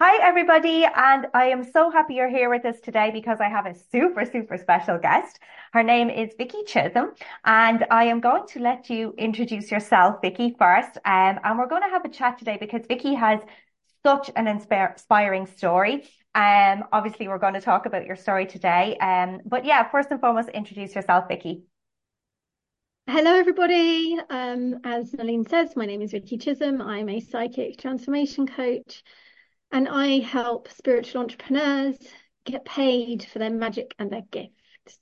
Hi, everybody, and I am so happy you're here with us today because I have a super, super special guest. Her name is Vicki Chisholm, and I am going to let you introduce yourself, Vicki, first. Um, and we're going to have a chat today because Vicki has such an inspiring story. Um, obviously, we're going to talk about your story today. Um, but yeah, first and foremost, introduce yourself, Vicki. Hello, everybody. Um, as Noleen says, my name is Vicki Chisholm. I'm a psychic transformation coach and I help spiritual entrepreneurs get paid for their magic and their gifts,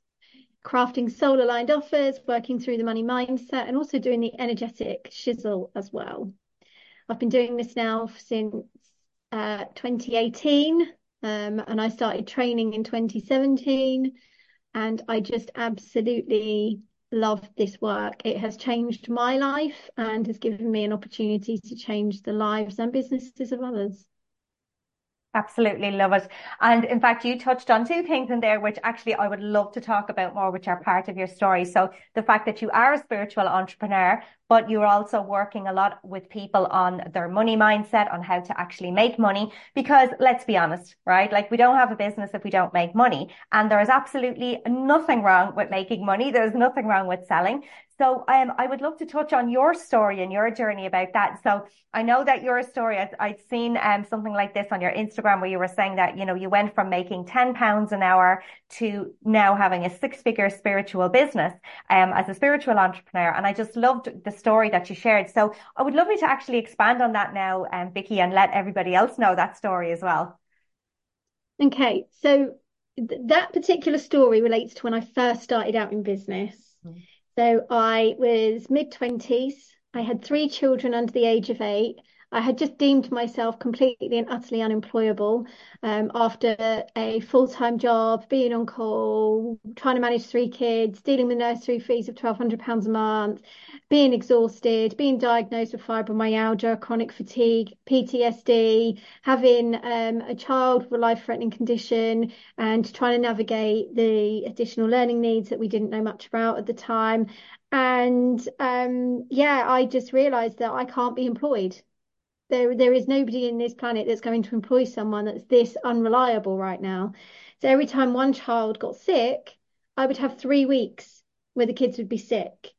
crafting soul aligned offers, working through the money mindset, and also doing the energetic shizzle as well. I've been doing this now since uh, 2018, um, and I started training in 2017, and I just absolutely love this work. It has changed my life and has given me an opportunity to change the lives and businesses of others. Absolutely love it. And in fact, you touched on two things in there, which actually I would love to talk about more, which are part of your story. So the fact that you are a spiritual entrepreneur, but you're also working a lot with people on their money mindset, on how to actually make money. Because let's be honest, right? Like we don't have a business if we don't make money. And there is absolutely nothing wrong with making money. There's nothing wrong with selling. So um, I would love to touch on your story and your journey about that. So I know that your story, I'd, seen um, something like this on your Instagram where you were saying that, you know, you went from making 10 pounds an hour to now having a six figure spiritual business um, as a spiritual entrepreneur. And I just loved the story that you shared. So I would love you to actually expand on that now, um, Vicki, and let everybody else know that story as well. Okay. So th- that particular story relates to when I first started out in business. Mm. So I was mid 20s. I had three children under the age of eight. I had just deemed myself completely and utterly unemployable um, after a full time job, being on call, trying to manage three kids, dealing with nursery fees of £1,200 a month, being exhausted, being diagnosed with fibromyalgia, chronic fatigue, PTSD, having um, a child with a life threatening condition, and trying to navigate the additional learning needs that we didn't know much about at the time. And um, yeah, I just realized that I can't be employed there there is nobody in this planet that's going to employ someone that's this unreliable right now. So every time one child got sick, I would have three weeks where the kids would be sick.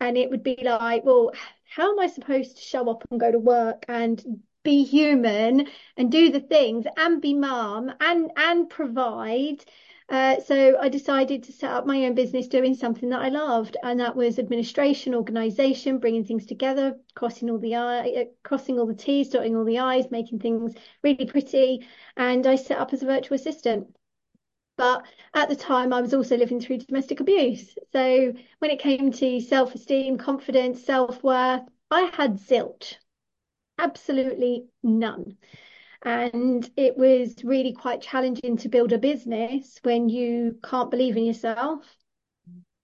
And it would be like, well, how am I supposed to show up and go to work and be human and do the things and be mom and and provide uh, so I decided to set up my own business doing something that I loved, and that was administration, organisation, bringing things together, crossing all the I, uh, crossing all the T's, dotting all the I's, making things really pretty. And I set up as a virtual assistant. But at the time, I was also living through domestic abuse. So when it came to self-esteem, confidence, self-worth, I had zilch, absolutely none. And it was really quite challenging to build a business when you can't believe in yourself,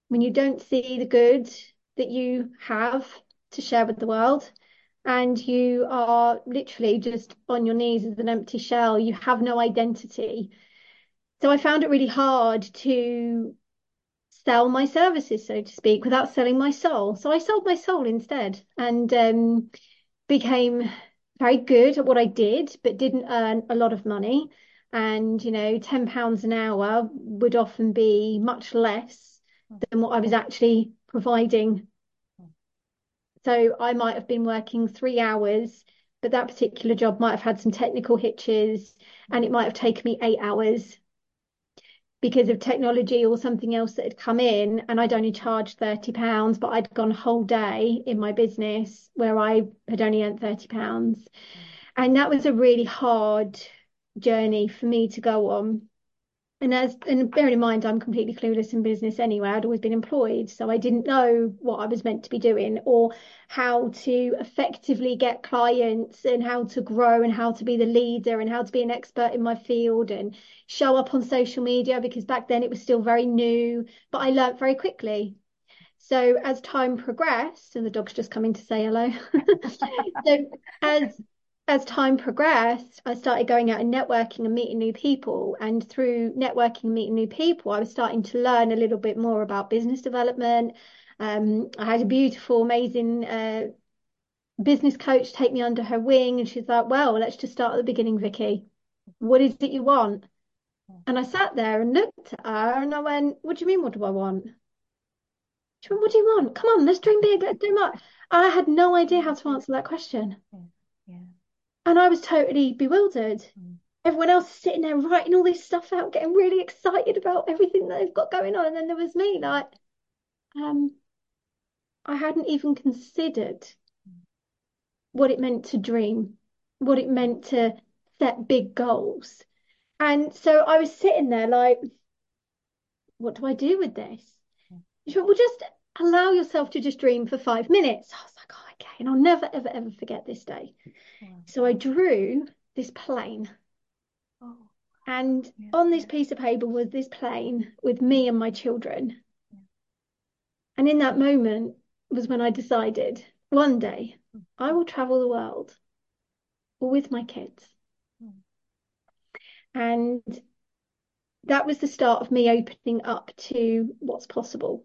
when you don't see the good that you have to share with the world, and you are literally just on your knees as an empty shell. You have no identity. So I found it really hard to sell my services, so to speak, without selling my soul. So I sold my soul instead and um, became very good at what I did, but didn't earn a lot of money. And, you know, £10 an hour would often be much less than what I was actually providing. So I might have been working three hours, but that particular job might have had some technical hitches and it might have taken me eight hours because of technology or something else that had come in and I'd only charged 30 pounds but I'd gone a whole day in my business where I had only earned 30 pounds mm. and that was a really hard journey for me to go on and as and bearing in mind I'm completely clueless in business anyway. I'd always been employed so I didn't know what I was meant to be doing or how to effectively get clients and how to grow and how to be the leader and how to be an expert in my field and show up on social media because back then it was still very new but I learned very quickly. So as time progressed and the dog's just coming to say hello. So as as time progressed, I started going out and networking and meeting new people. And through networking and meeting new people, I was starting to learn a little bit more about business development. Um, I had a beautiful, amazing uh, business coach take me under her wing and she's like, well, let's just start at the beginning, Vicki. What is it you want? And I sat there and looked at her and I went, what do you mean, what do I want? She went, what do you want? Come on, let's dream big, let's do more. I had no idea how to answer that question. And I was totally bewildered. Mm. Everyone else is sitting there writing all this stuff out, getting really excited about everything that they've got going on. And then there was me, like, um, I hadn't even considered what it meant to dream, what it meant to set big goals. And so I was sitting there like, what do I do with this? She went, well, just allow yourself to just dream for five minutes. I was okay. And I'll never, ever, ever forget this day. So I drew this plane. Oh, And Yeah. on this piece of paper was this plane with me and my children. And in that moment was when I decided one day I will travel the world with my kids. Mm. And that was the start of me opening up to what's possible.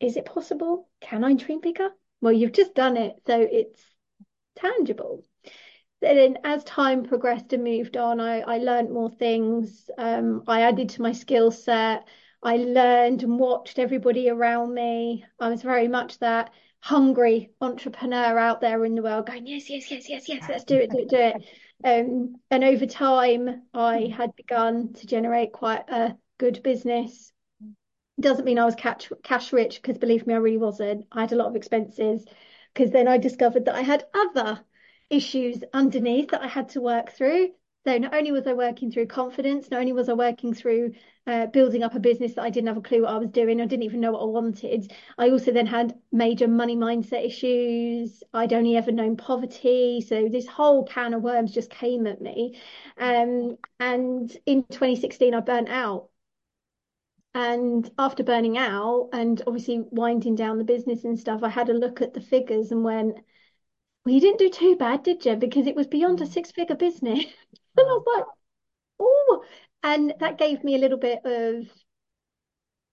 Is it possible? Can I dream bigger? Well, you've just done it, so it's tangible. Then, as time progressed and moved on, I, I learned more things. Um, I added to my skill set. I learned and watched everybody around me. I was very much that hungry entrepreneur out there in the world going, yes, yes, yes, yes, yes, let's do it, do it, do it. Um, and over time, I had begun to generate quite a good business. Doesn't mean I was cash, cash rich, because believe me, I really wasn't. I had a lot of expenses, because then I discovered that I had other issues underneath that I had to work through. So not only was I working through confidence, not only was I working through uh, building up a business that I didn't have a clue what I was doing, I didn't even know what I wanted. I also then had major money mindset issues. I'd only ever known poverty, so this whole can of worms just came at me. Um, and in 2016, I burnt out. And after burning out and obviously winding down the business and stuff, I had a look at the figures and went, well, you didn't do too bad, did you? Because it was beyond a mm. six figure business. And I was like, oh, and that gave me a little bit of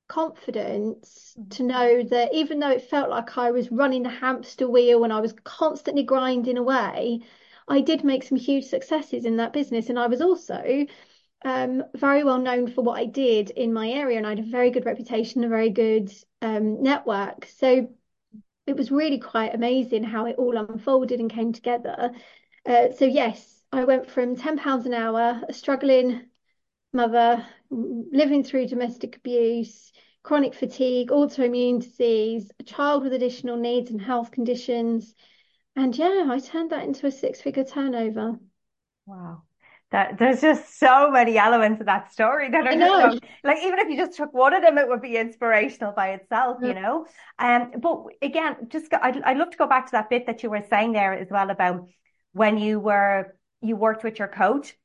confidence mm. to know that even though it felt like I was running the hamster wheel and I was constantly grinding away, I did make some huge successes in that business. And I was also um, very well known for what I did in my area, and I had a very good reputation, a very good um, network. So it was really quite amazing how it all unfolded and came together. Uh, so yes, I went from ten pounds an hour, a struggling mother, living through domestic abuse, chronic fatigue, autoimmune disease, a child with additional needs and health conditions. And yeah, I turned that into a six figure turnover. Wow. That there's just so many elements of that story that are just so- like even if you just took one of them, it would be inspirational by itself, you know. Um, but again, just I'd I'd love to go back to that bit that you were saying there as well about when you were you worked with your coach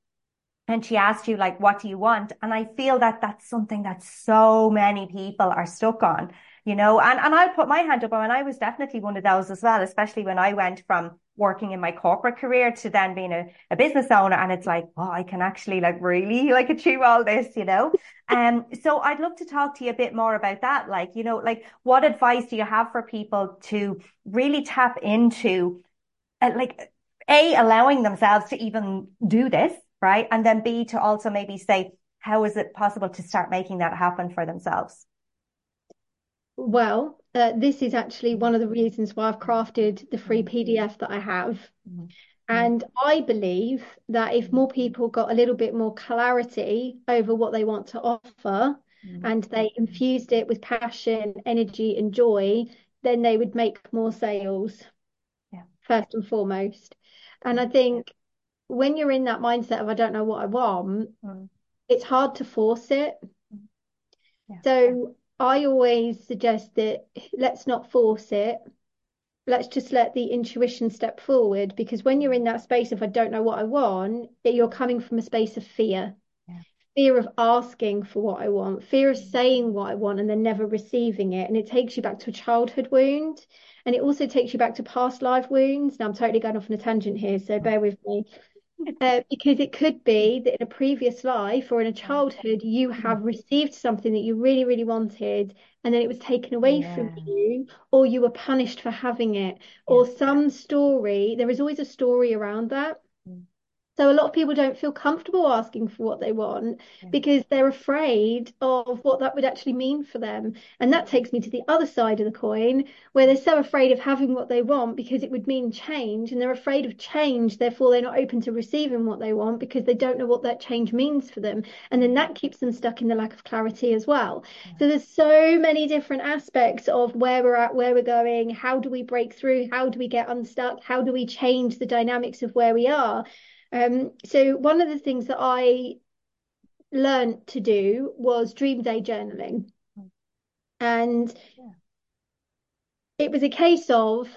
and she asked you like, what do you want? And I feel that that's something that so many people are stuck on, you know, and, and I'll put my hand up and I was definitely one of those as well, especially when I went from working in my corporate career to then being a, a business owner. And it's like, oh, I can actually like really like achieve all this, you know? Um, so I'd love to talk to you a bit more about that. Like, you know, like what advice do you have for people to really tap into uh, like a allowing themselves to even do this, right? And then B to also maybe say, how is it possible to start making that happen for themselves? Well, uh, this is actually one of the reasons why I've crafted the free PDF that I have. Mhm. And I believe that if more people got a little bit more clarity over what they want to offer and they infused it with passion, energy, and joy, then they would make more sales, Yeah. first and foremost. And I think when you're in that mindset of I don't know what I want, Mm. it's hard to force it. Yeah. So I always suggest that let's not force it. Let's just let the intuition step forward because when you're in that space of I don't know what I want, you're coming from a space of fear. Yeah. Fear of asking for what I want, fear of saying what I want and then never receiving it. And it takes you back to a childhood wound. And it also takes you back to past life wounds. Now I'm totally going off on a tangent here, so mm. bear with me. Uh, because it could be that in a previous life or in a childhood, you have received something that you really, really wanted, and then it was taken away from you, or you were punished for having it, Yeah. or some story. There is always a story around that. So a lot of people don't feel comfortable asking for what they want Yeah. because they're afraid of what that would actually mean for them. And that takes me to the other side of the coin, where they're so afraid of having what they want because it would mean change, and they're afraid of change, therefore they're not open to receiving what they want because they don't know what that change means for them. And then that keeps them stuck in the lack of clarity as well. So there's so many different aspects of where we're at, where we're going, how do we break through, how do we get unstuck, how do we change the dynamics of where we are. Um, so one of the things that I learned to do was dream day journaling. And Yeah. it was a case of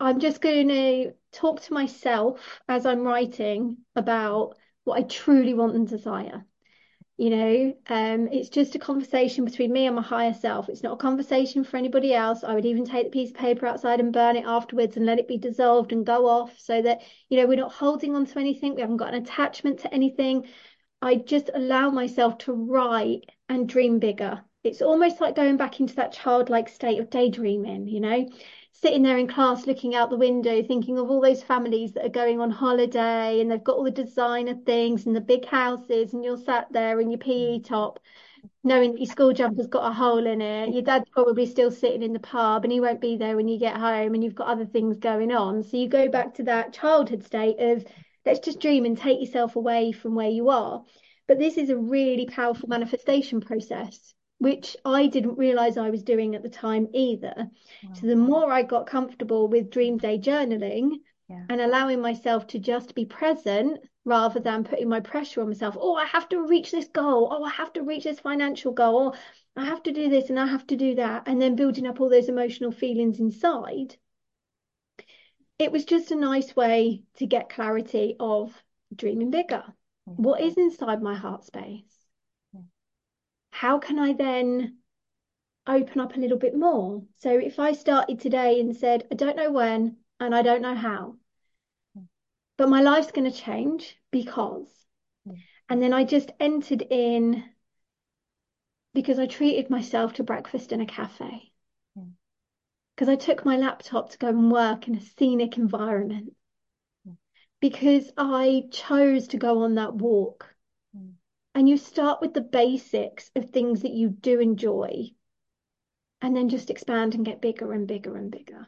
I'm just going to talk to myself as I'm writing about what I truly want and desire. You know, um, it's just a conversation between me and my higher self. It's not a conversation for anybody else. I would even take the piece of paper outside and burn it afterwards and let it be dissolved and go off so that, you know, we're not holding on to anything. We haven't got an attachment to anything. I just allow myself to write and dream bigger. It's almost like going back into that childlike state of daydreaming, you know, sitting there in class looking out the window, thinking of all those families that are going on holiday and they've got all the designer things and the big houses, and you're sat there in your PE mm. top, knowing that your school jumper's got a hole in it. Your dad's probably still sitting in the pub and he won't be there when you get home, and you've got other things going on. So you go mm. back to that childhood state of let's just dream and take yourself away from where you are. But this is a really powerful manifestation process, which I didn't realize I was doing at the time either. So the more I got comfortable with dream day journaling Yeah. and allowing myself to just be present rather than putting my pressure on myself, oh, I have to reach this goal, oh, I have to reach this financial goal, or I have to do this and I have to do that, and then building up all those emotional feelings inside. It was just a nice way to get clarity of dreaming bigger. What is inside my heart space? How can I then open up a little bit more? So if I started today and said, I don't know when and I don't know how, but my life's going to change because, mm. and then I just entered in because I treated myself to breakfast in a cafe. Mm. Because I took my laptop to go and work in a scenic environment. Mm. Because I chose to go on that walk. And you start with the basics of things that you do enjoy, and then just expand and get bigger and bigger and bigger.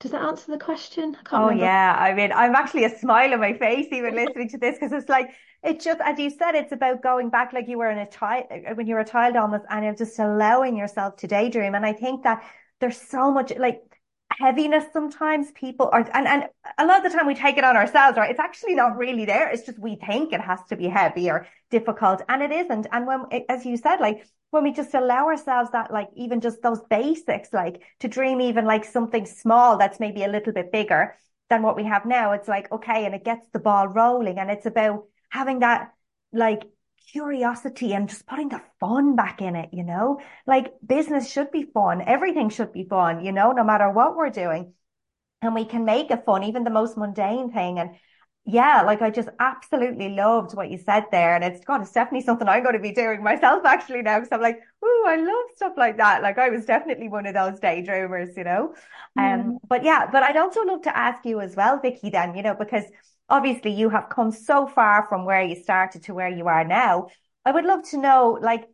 Does that answer the question? I can't Oh remember. yeah, I mean, I'm actually a smile on my face even listening to this because it's like it's just as you said, it's about going back like you were in a child when you were a child almost, and just allowing yourself to daydream. And I think that there's so much like heaviness sometimes people are and, and a lot of the time we take it on ourselves, right? It's actually not really there. It's just we think it has to be heavy or difficult, and it isn't. And when, as you said, like when we just allow ourselves that, like even just those basics, like to dream even like something small that's maybe a little bit bigger than what we have now, it's like, okay, and it gets the ball rolling. And it's about having that like curiosity and just putting the fun back in it, you know? Like business should be fun. Everything should be fun, you know, no matter what we're doing. And we can make it fun, even the most mundane thing. And yeah, like I just absolutely loved what you said there. And it's God, it's definitely something I'm going to be doing myself actually now. Because I'm like, ooh, I love stuff like that. Like I was definitely one of those daydreamers, you know. Um, Mm. but yeah, but I'd also love to ask you as well, Vicki, then, you know, because obviously you have come so far from where you started to where you are now. I would love to know, like,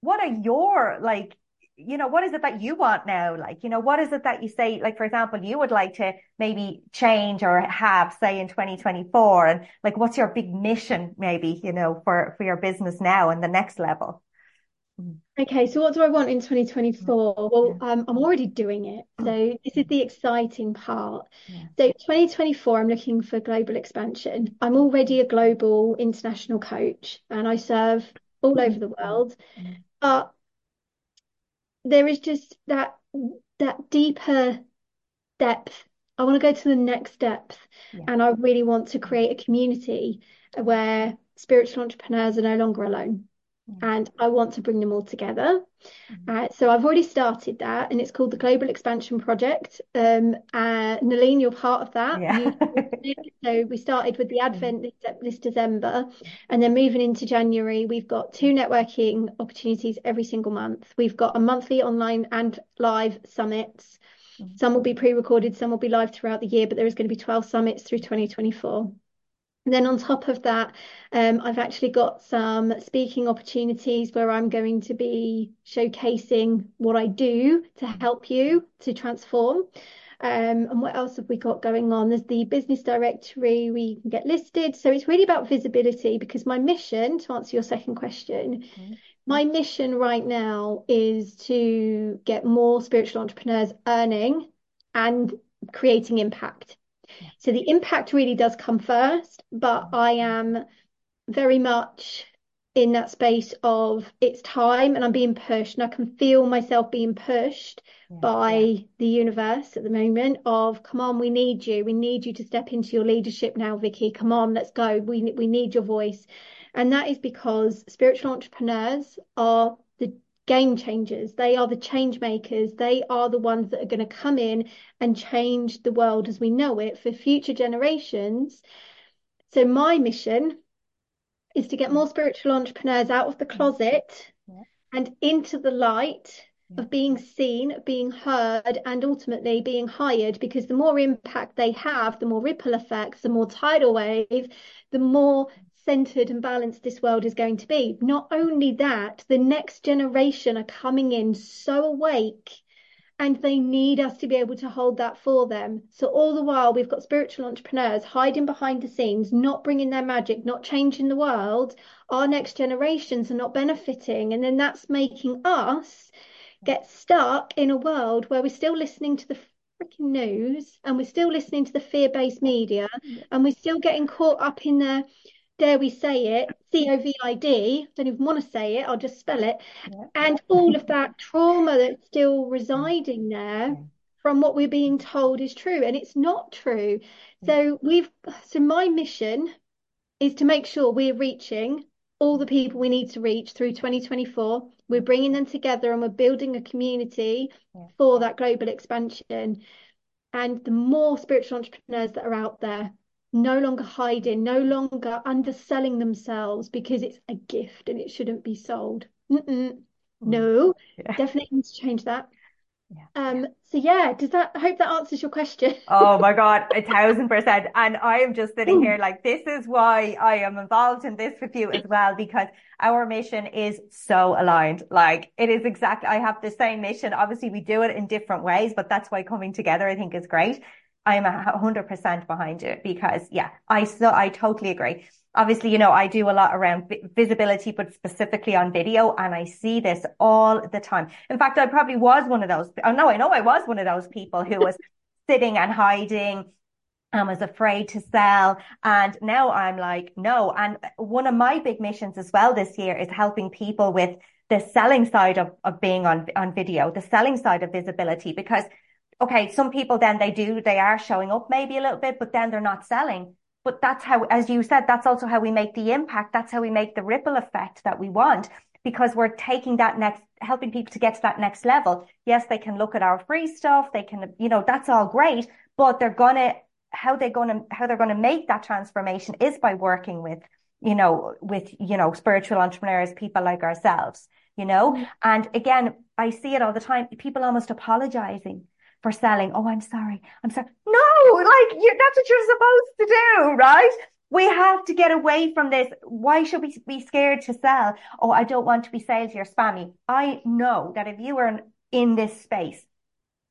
what are your like you know, what is it that you want now? Like, you know, what is it that you say, like, for example, you would like to maybe change or have, say, in 2024? And like, what's your big mission, maybe, you know, for, for your business now and the next level? Hmm. Okay, so what do I want in 2024? Well, um, I'm already doing it. So this is the exciting part. Yeah. So 2024, I'm looking for global expansion. I'm already a global international coach and I serve all over the world. Mm. But there is just that that deeper depth. I want to go to the next depth. Yeah. And I really want to create a community where spiritual entrepreneurs are no longer alone. And I want to bring them all together. Uh, so I've already started that, and it's called the Global Expansion Project. Um, uh, Noleen, you're part of that. Yeah. so we started with the Advent this, this December, and then moving into January, we've got two networking opportunities every single month. We've got a monthly online and live summits. Some will be pre-recorded, some will be live throughout the year, but there is going to be 12 summits through 2024. Then on top of that, um, I've actually got some speaking opportunities where I'm going to be showcasing what I do to help you to transform. Um, and what else have we got going on? There's the business directory, we can get listed. So it's really about visibility because my mission, to answer your second question, mm-hmm. my mission right now is to get more spiritual entrepreneurs earning and creating impact. So the impact really does come first, but mm-hmm. I am very much in that space of it's time and I'm being pushed and I can feel myself being pushed yeah, by yeah. the universe at the moment of come on we need you. We need you to step into your leadership now Vicki. Come on let's go. We we need your voice. And that is because spiritual entrepreneurs are game changers. They are the change makers. They are the ones that are going to come in and change the world as we know it for future generations. So, my mission is to get more spiritual entrepreneurs out of the mm-hmm. closet yeah. and into the light yeah. of being seen, being heard, and ultimately being hired. Because the more impact they have, the more ripple effects, the more tidal wave, the more centered and balanced this world is going to be. Not only that, the next generation are coming in so awake and they need us to be able to hold that for them. So, all the while, we've got spiritual entrepreneurs hiding behind the scenes, not bringing their magic, not changing the world. Our next generations are not benefiting. And then that's making us get stuck in a world where we're still listening to the freaking news and we're still listening to the fear based media and we're still getting caught up in the dare we say it, C O V I D, don't even want to say it, I'll just spell it, yeah. and all of that trauma that's still residing mm. there from what we're being told is true, and it's not true. So we've, so my mission is to make sure we're reaching all the people we need to reach through 2024. We're bringing them together and we're building a community for that global expansion. And the more spiritual entrepreneurs that are out there, no longer hiding, no longer underselling themselves because it's a gift and it shouldn't be sold. Mm-mm. No, yeah. definitely need to change that. Yeah. Um, so yeah, does that I hope that answers your question? oh my God, a thousand percent. And I am just sitting here like this is why I am involved in this with you as well, because our mission is so aligned. Like it is exactly I have the same mission. Obviously we do it in different ways, but that's why coming together I think is great. I'm a hundred percent behind it because yeah, I so I totally agree. Obviously, you know, I do a lot around visibility, but specifically on video, and I see this all the time. In fact, I probably was one of those. Oh no, I know I was one of those people who was sitting and hiding and was afraid to sell. And now I'm like, no. And one of my big missions as well this year is helping people with the selling side of, of being on, on video, the selling side of visibility, because okay, some people then they do, they are showing up maybe a little bit, but then they're not selling. But that's how, as you said, that's also how we make the impact. That's how we make the ripple effect that we want because we're taking that next, helping people to get to that next level. Yes, they can look at our free stuff. They can, you know, that's all great, but they're going to, how they're going to, how they're going to make that transformation is by working with, you know, with, you know, spiritual entrepreneurs, people like ourselves, you know, mm-hmm. and again, I see it all the time. People almost apologizing for selling. Oh, I'm sorry. I'm sorry. No, like you, that's what you're supposed to do, right? We have to get away from this. Why should we be scared to sell? Oh, I don't want to be salesy or spammy. I know that if you are in this space,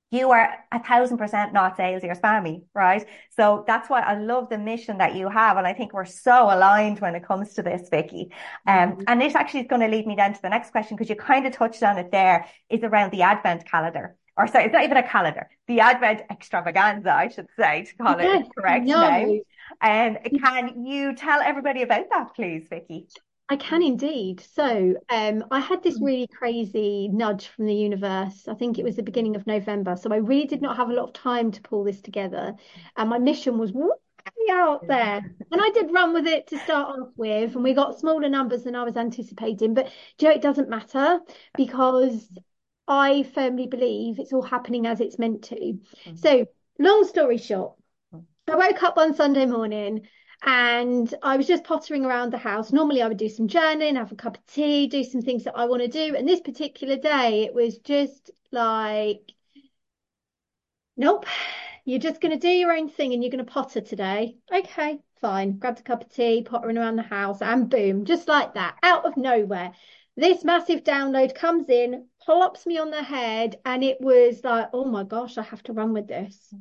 you are a thousand percent not salesy or spammy, right? So that's why I love the mission that you have. And I think we're so aligned when it comes to this, Vicki. Um, mm-hmm. and this actually is going to lead me down to the next question because you kind of touched on it there is around the advent calendar or sorry, it's not even a calendar, the Advent extravaganza, I should say, to call yes, it correct no. name. And can you tell everybody about that, please, Vicki? I can indeed. So um, I had this really crazy nudge from the universe. I think it was the beginning of November. So I really did not have a lot of time to pull this together. And my mission was out there. And I did run with it to start off with, and we got smaller numbers than I was anticipating. But you know, it doesn't matter because I firmly believe it's all happening as it's meant to. Mm-hmm. So, long story short, I woke up one Sunday morning and I was just pottering around the house. Normally, I would do some journaling, have a cup of tea, do some things that I want to do. And this particular day, it was just like, nope, you're just going to do your own thing and you're going to potter today. Okay, fine. Grabbed a cup of tea, pottering around the house, and boom, just like that, out of nowhere. This massive download comes in, plops me on the head, and it was like, oh my gosh, I have to run with this.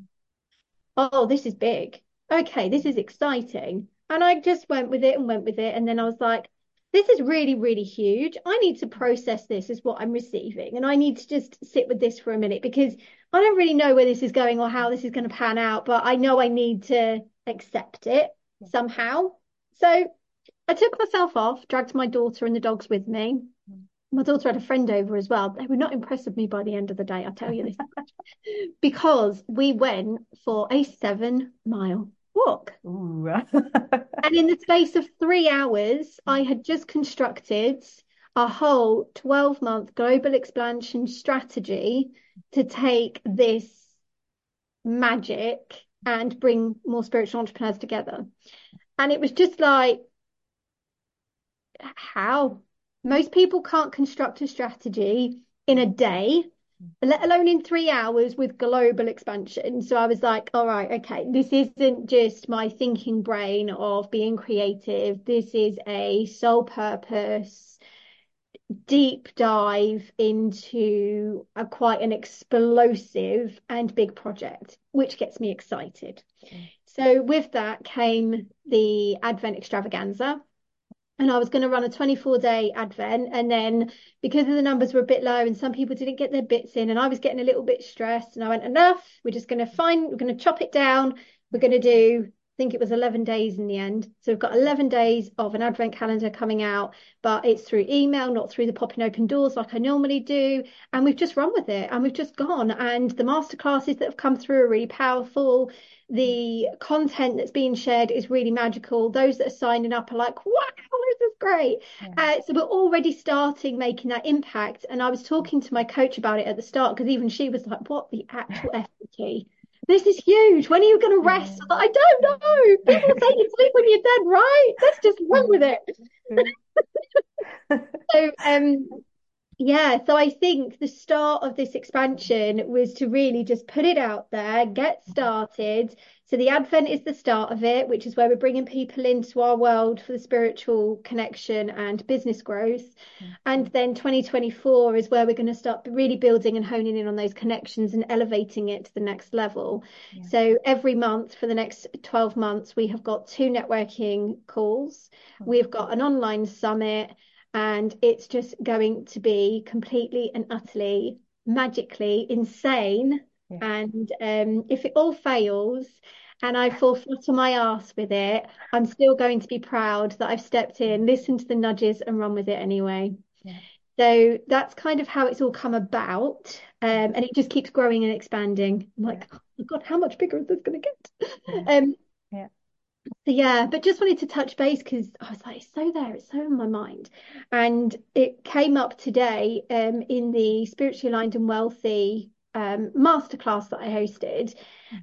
Oh, this is big. Okay, this is exciting. And I just went with it and went with it. And then I was like, this is really, really huge. I need to process this as what I'm receiving. And I need to just sit with this for a minute because I don't really know where this is going or how this is going to pan out, but I know I need to accept it somehow. So I took myself off, dragged my daughter and the dogs with me. My daughter had a friend over as well. They were not impressed with me by the end of the day, I'll tell you this. because we went for a seven mile walk. and in the space of three hours, I had just constructed a whole 12 month global expansion strategy to take this magic and bring more spiritual entrepreneurs together. And it was just like, how? Most people can't construct a strategy in a day let alone in three hours with global expansion. So I was like, all right, okay, this isn't just my thinking brain of being creative. This is a sole purpose, deep dive into a quite an explosive and big project, which gets me excited. Mm. So with that came the Advent extravaganza and I was going to run a 24 day advent. And then because the numbers were a bit low and some people didn't get their bits in, and I was getting a little bit stressed, and I went, enough. We're just going to find, we're going to chop it down. We're going to do, think it was 11 days in the end. So we've got 11 days of an advent calendar coming out, but it's through email, not through the popping open doors like I normally do. And we've just run with it and we've just gone. And the masterclasses that have come through are really powerful the content that's being shared is really magical. Those that are signing up are like, wow, this is great. Yeah. Uh, so we're already starting making that impact. And I was talking to my coach about it at the start because even she was like, what the actual FT? This is huge. When are you going to rest? Yeah. I don't know. People say you sleep when you're dead, right? Let's just run with it. so, um, yeah, so I think the start of this expansion was to really just put it out there, get started. So the Advent is the start of it, which is where we're bringing people into our world for the spiritual connection and business growth. Mm-hmm. And then 2024 is where we're going to start really building and honing in on those connections and elevating it to the next level. Yeah. So every month for the next 12 months, we have got two networking calls. Mm-hmm. We've got an online summit and it's just going to be completely and utterly magically insane. Yeah. And um, if it all fails and I fall flat on my ass with it, I'm still going to be proud that I've stepped in, listened to the nudges, and run with it anyway. Yeah. So that's kind of how it's all come about. Um, and it just keeps growing and expanding. I'm like, oh my God, how much bigger is this going to get? Yeah. Um, yeah. So yeah, but just wanted to touch base because I was like, it's so there, it's so in my mind. And it came up today um, in the Spiritually Aligned and Wealthy um, masterclass that I hosted.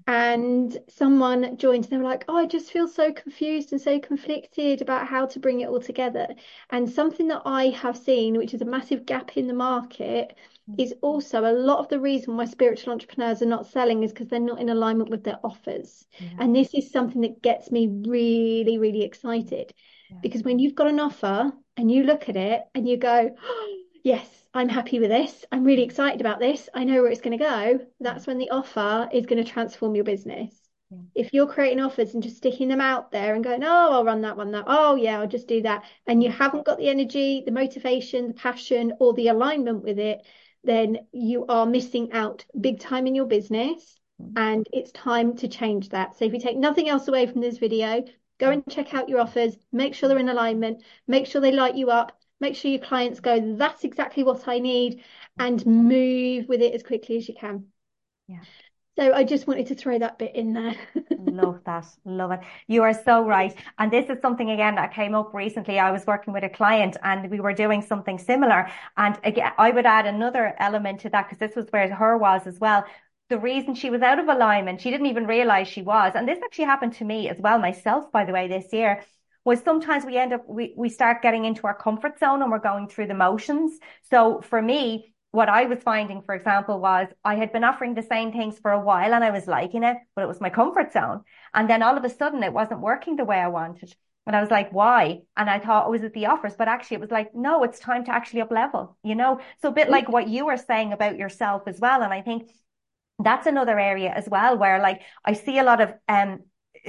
And someone joined, and they were like, Oh, I just feel so confused and so conflicted about how to bring it all together. And something that I have seen, which is a massive gap in the market, Mm. is also a lot of the reason why spiritual entrepreneurs are not selling is because they're not in alignment with their offers. Yeah. And this is something that gets me really, really excited yeah. because when you've got an offer and you look at it and you go, oh, yes, I'm happy with this. I'm really excited about this. I know where it's going to go. That's when the offer is going to transform your business. Yeah. If you're creating offers and just sticking them out there and going, oh, I'll run that one, that, oh, yeah, I'll just do that, and you haven't got the energy, the motivation, the passion, or the alignment with it, then you are missing out big time in your business mm. and it's time to change that. So if you take nothing else away from this video, go and check out your offers, make sure they're in alignment, make sure they light you up, make sure your clients go, that's exactly what I need, and move with it as quickly as you can. Yeah. So I just wanted to throw that bit in there. Love that. Love it. You are so right. And this is something again that came up recently. I was working with a client and we were doing something similar. And again, I would add another element to that because this was where her was as well. The reason she was out of alignment, she didn't even realize she was. And this actually happened to me as well, myself, by the way, this year was sometimes we end up, we, we start getting into our comfort zone and we're going through the motions. So for me, what I was finding, for example, was I had been offering the same things for a while and I was liking it, but it was my comfort zone. And then all of a sudden it wasn't working the way I wanted. And I was like, why? And I thought, oh, was it the offers? But actually it was like, no, it's time to actually up level, you know? So a bit like what you were saying about yourself as well. And I think that's another area as well where like I see a lot of um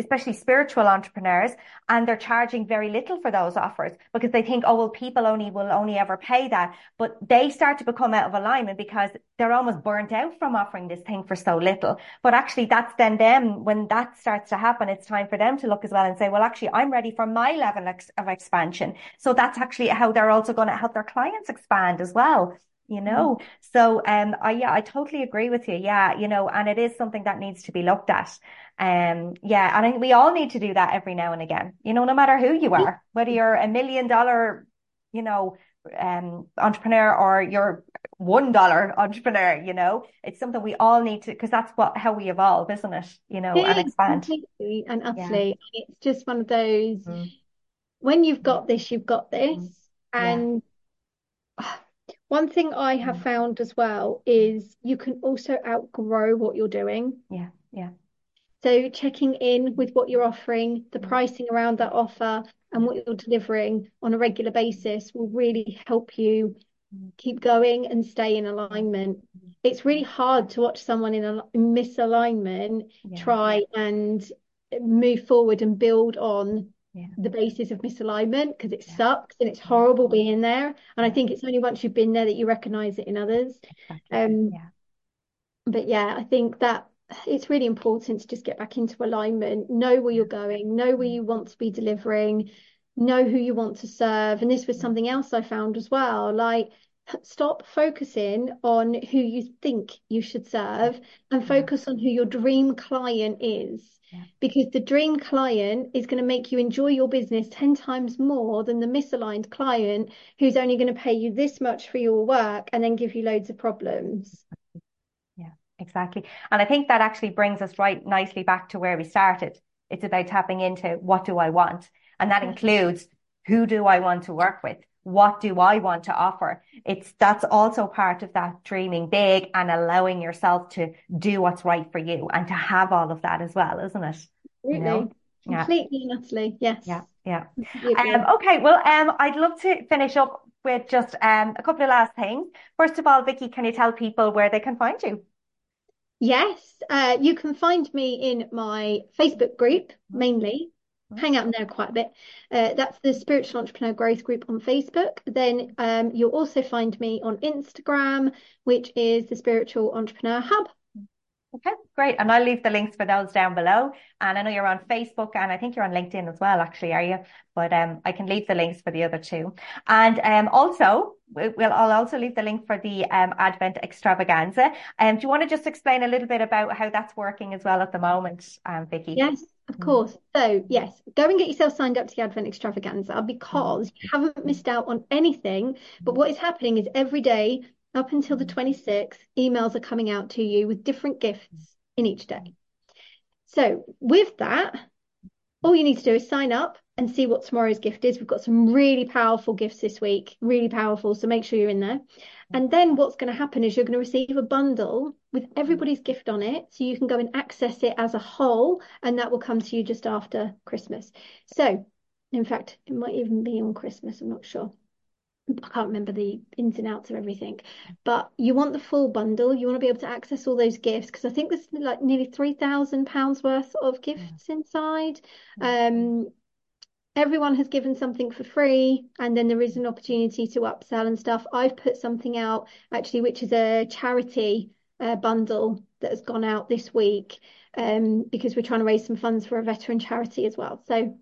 especially spiritual entrepreneurs, and they're charging very little for those offers because they think, oh, well, people only will only ever pay that. But they start to become out of alignment because they're almost burnt out from offering this thing for so little. But actually, that's then them, when that starts to happen, it's time for them to look as well and say, well, actually, I'm ready for my level of expansion. So that's actually how they're also going to help their clients expand as well you know? Mm. so um i yeah i totally agree with you. Yeah you know and it is something that needs to be looked at. Um yeah and I, we all need to do that every now and again you know no matter who you are whether you're a million dollar you know um entrepreneur or you're one dollar entrepreneur you know? It's something we all need to because that's what how we evolve isn't it? You know yeah, and expand. completely and utterly. Yeah. it's just one of those mm. when you've got this you've got this mm. and yeah one thing I have mm. found as well is you can also outgrow what you're doing. Yeah, yeah. So checking in with what you're offering, the mm. pricing around that offer, and what you're delivering on a regular basis will really help you mm. keep going and stay in alignment. It's really hard to watch someone in a misalignment yeah. try and move forward and build on yeah. the basis of misalignment because it yeah. sucks and it's horrible being there. And I think it's only once you've been there that you recognize it in others. Exactly. Um, yeah. But yeah, I think that it's really important to just get back into alignment, know where you're going, know where you want to be delivering, know who you want to serve. And this was something else I found as well. Like, stop focusing on who you think you should serve and focus on who your dream client is because the dream client is going to make you enjoy your business 10 times more than the misaligned client who's only going to pay you this much for your work and then give you loads of problems. Yeah, exactly. And I think that actually brings us right nicely back to where we started. It's about tapping into what do I want? And that includes who do I want to work with? What do I want to offer? It's that's also part of that dreaming big and allowing yourself to do what's right for you and to have all of that as well, isn't it? Absolutely. You know? Completely yeah. utterly. Yes. Yeah. Yeah. Um, okay. Well, um, I'd love to finish up with just um, a couple of last things. First of all, Vicki, can you tell people where they can find you? Yes, uh, you can find me in my Facebook group mm-hmm. mainly, hang out there quite a bit. Uh, that's the Spiritual Entrepreneur Growth Group on Facebook. Then um, you'll also find me on Instagram, which is the Spiritual Entrepreneur Hub. Okay, great. And I'll leave the links for those down below. And I know you're on Facebook and I think you're on LinkedIn as well, actually, are you? But um, I can leave the links for the other two. And um, also, we'll, I'll also leave the link for the um, Advent extravaganza. Um, do you want to just explain a little bit about how that's working as well at the moment, um, Vicki? Yes, of mm. course. So, yes, go and get yourself signed up to the Advent Extravaganza because you haven't missed out on anything. But what is happening is every day up until the 26th, emails are coming out to you with different gifts in each day. So, with that, all you need to do is sign up and see what tomorrow's gift is. We've got some really powerful gifts this week, really powerful. So make sure you're in there. And then what's going to happen is you're going to receive a bundle with everybody's gift on it. So you can go and access it as a whole, and that will come to you just after Christmas. So, in fact, it might even be on Christmas. I'm not sure. I can't remember the ins and outs of everything, but you want the full bundle. You want to be able to access all those gifts because I think there's like nearly three thousand pounds worth of gifts inside. Um, everyone has given something for free and then there is an opportunity to upsell and stuff. I've put something out actually which is a charity uh, bundle that has gone out this week um, because we're trying to raise some funds for a veteran charity as well. So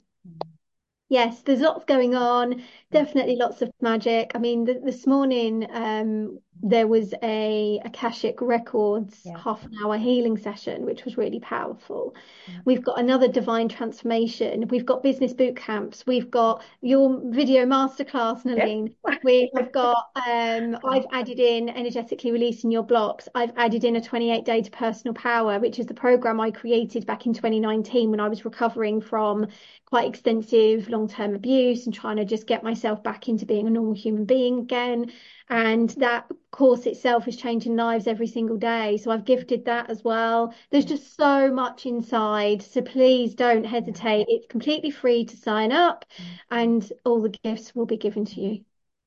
yes there's lots going on definitely lots of magic i mean th- this morning um, there was a Akashic Records Yeah. half an hour healing session, which was really powerful. Yeah. We've got another divine transformation. We've got business boot camps. We've got your video masterclass, Noleen. We have got, um, I've added in energetically releasing your blocks. I've added in a 28 day to personal power, which is the program I created back in 2019 when I was recovering from quite extensive long term abuse and trying to just get myself back into being a normal human being again. And that course itself is changing lives every single day. So I've gifted that as well. There's just so much inside. So please don't hesitate. It's completely free to sign up mm. and all the gifts will be given to you.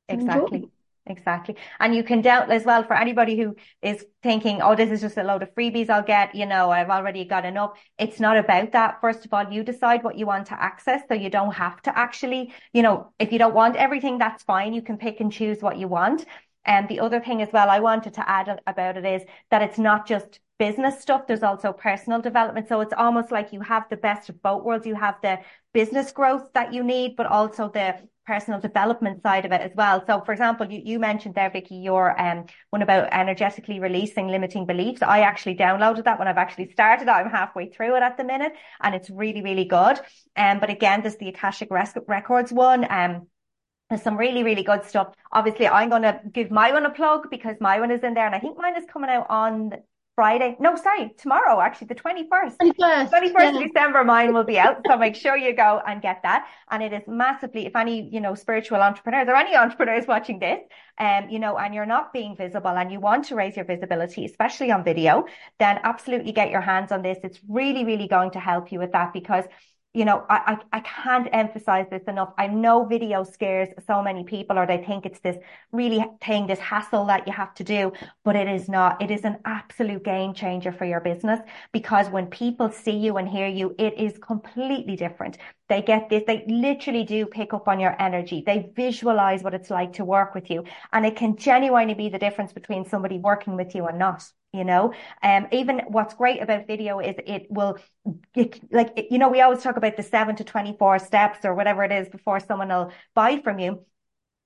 So enjoy. Exactly. And you can doubt as well for anybody who is thinking, oh, this is just a load of freebies I'll get, you know, I've already got enough. It's not about that. First of all, you decide what you want to access. So you don't have to actually, you know, if you don't want everything, that's fine. You can pick and choose what you want. And the other thing as well, I wanted to add about it is that it's not just business stuff. There's also personal development. So it's almost like you have the best of both worlds. You have the business growth that you need, but also the personal development side of it as well. So for example, you, you mentioned there, Vicki, your um one about energetically releasing limiting beliefs. I actually downloaded that when I've actually started. I'm halfway through it at the minute and it's really, really good. Um, but again, there's the Akashic Records one. Um, there's some really, really good stuff. Obviously, I'm going to give my one a plug because my one is in there and I think mine is coming out on Friday. No, sorry, tomorrow, actually, the 21st. 21st, 21st yeah. of December, mine will be out. So make sure you go and get that. And it is massively, if any, you know, spiritual entrepreneurs or any entrepreneurs watching this, um, you know, and you're not being visible and you want to raise your visibility, especially on video, then absolutely get your hands on this. It's really, really going to help you with that because you know, I, I, I can't emphasize this enough. I know video scares so many people or they think it's this really thing, this hassle that you have to do, but it is not. It is an absolute game changer for your business because when people see you and hear you, it is completely different. They get this, they literally do pick up on your energy. They visualize what it's like to work with you. And it can genuinely be the difference between somebody working with you and not you know? Um even what's great about video is it will it, like you know we always talk about the 7 to 24 steps or whatever it is before someone will buy from you.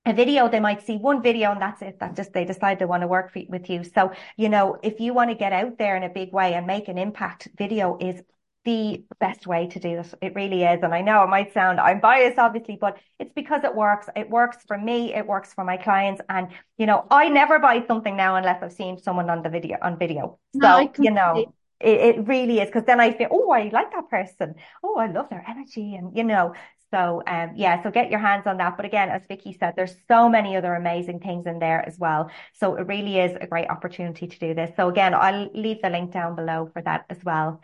A video they might see one video and that's it. That just they decide they want to work for, with you. So you know if you want to get out there in a big way and make an impact video is the best way to do it. It really is. And I know it might sound, I'm biased obviously, but it's because it works. It works for me. It works for my clients. And, you know, I never buy something now unless I've seen someone on the video, on video. So, No, you know, it, it really is. Cause then I feel, oh, I like that person. Oh, I love their energy. And, you know, so, um, yeah, so get your hands on that. But again, as Vicki said, there's so many other amazing things in there as well. So it really is a great opportunity to do this. So again, I'll leave the link down below for that as well.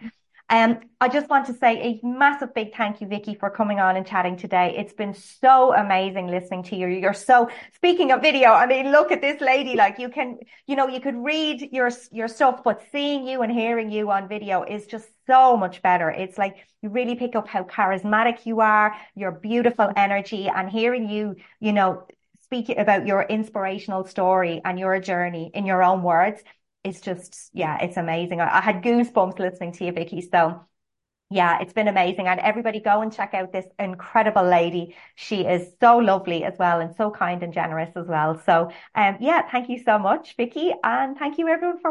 Um, I just want to say a massive big thank you, Vicki, for coming on and chatting today. It's been so amazing listening to you. You're so, speaking of video, I mean, look at this lady, like you can, you know, you could read your, your stuff, but seeing you and hearing you on video is just so much better. It's like you really pick up how charismatic you are, your beautiful energy and hearing you, you know, speak about your inspirational story and your journey in your own words it's just, yeah, it's amazing. I, I had goosebumps listening to you, Vicki. So yeah, it's been amazing. And everybody go and check out this incredible lady. She is so lovely as well and so kind and generous as well. So um yeah, thank you so much, Vicki. And thank you everyone for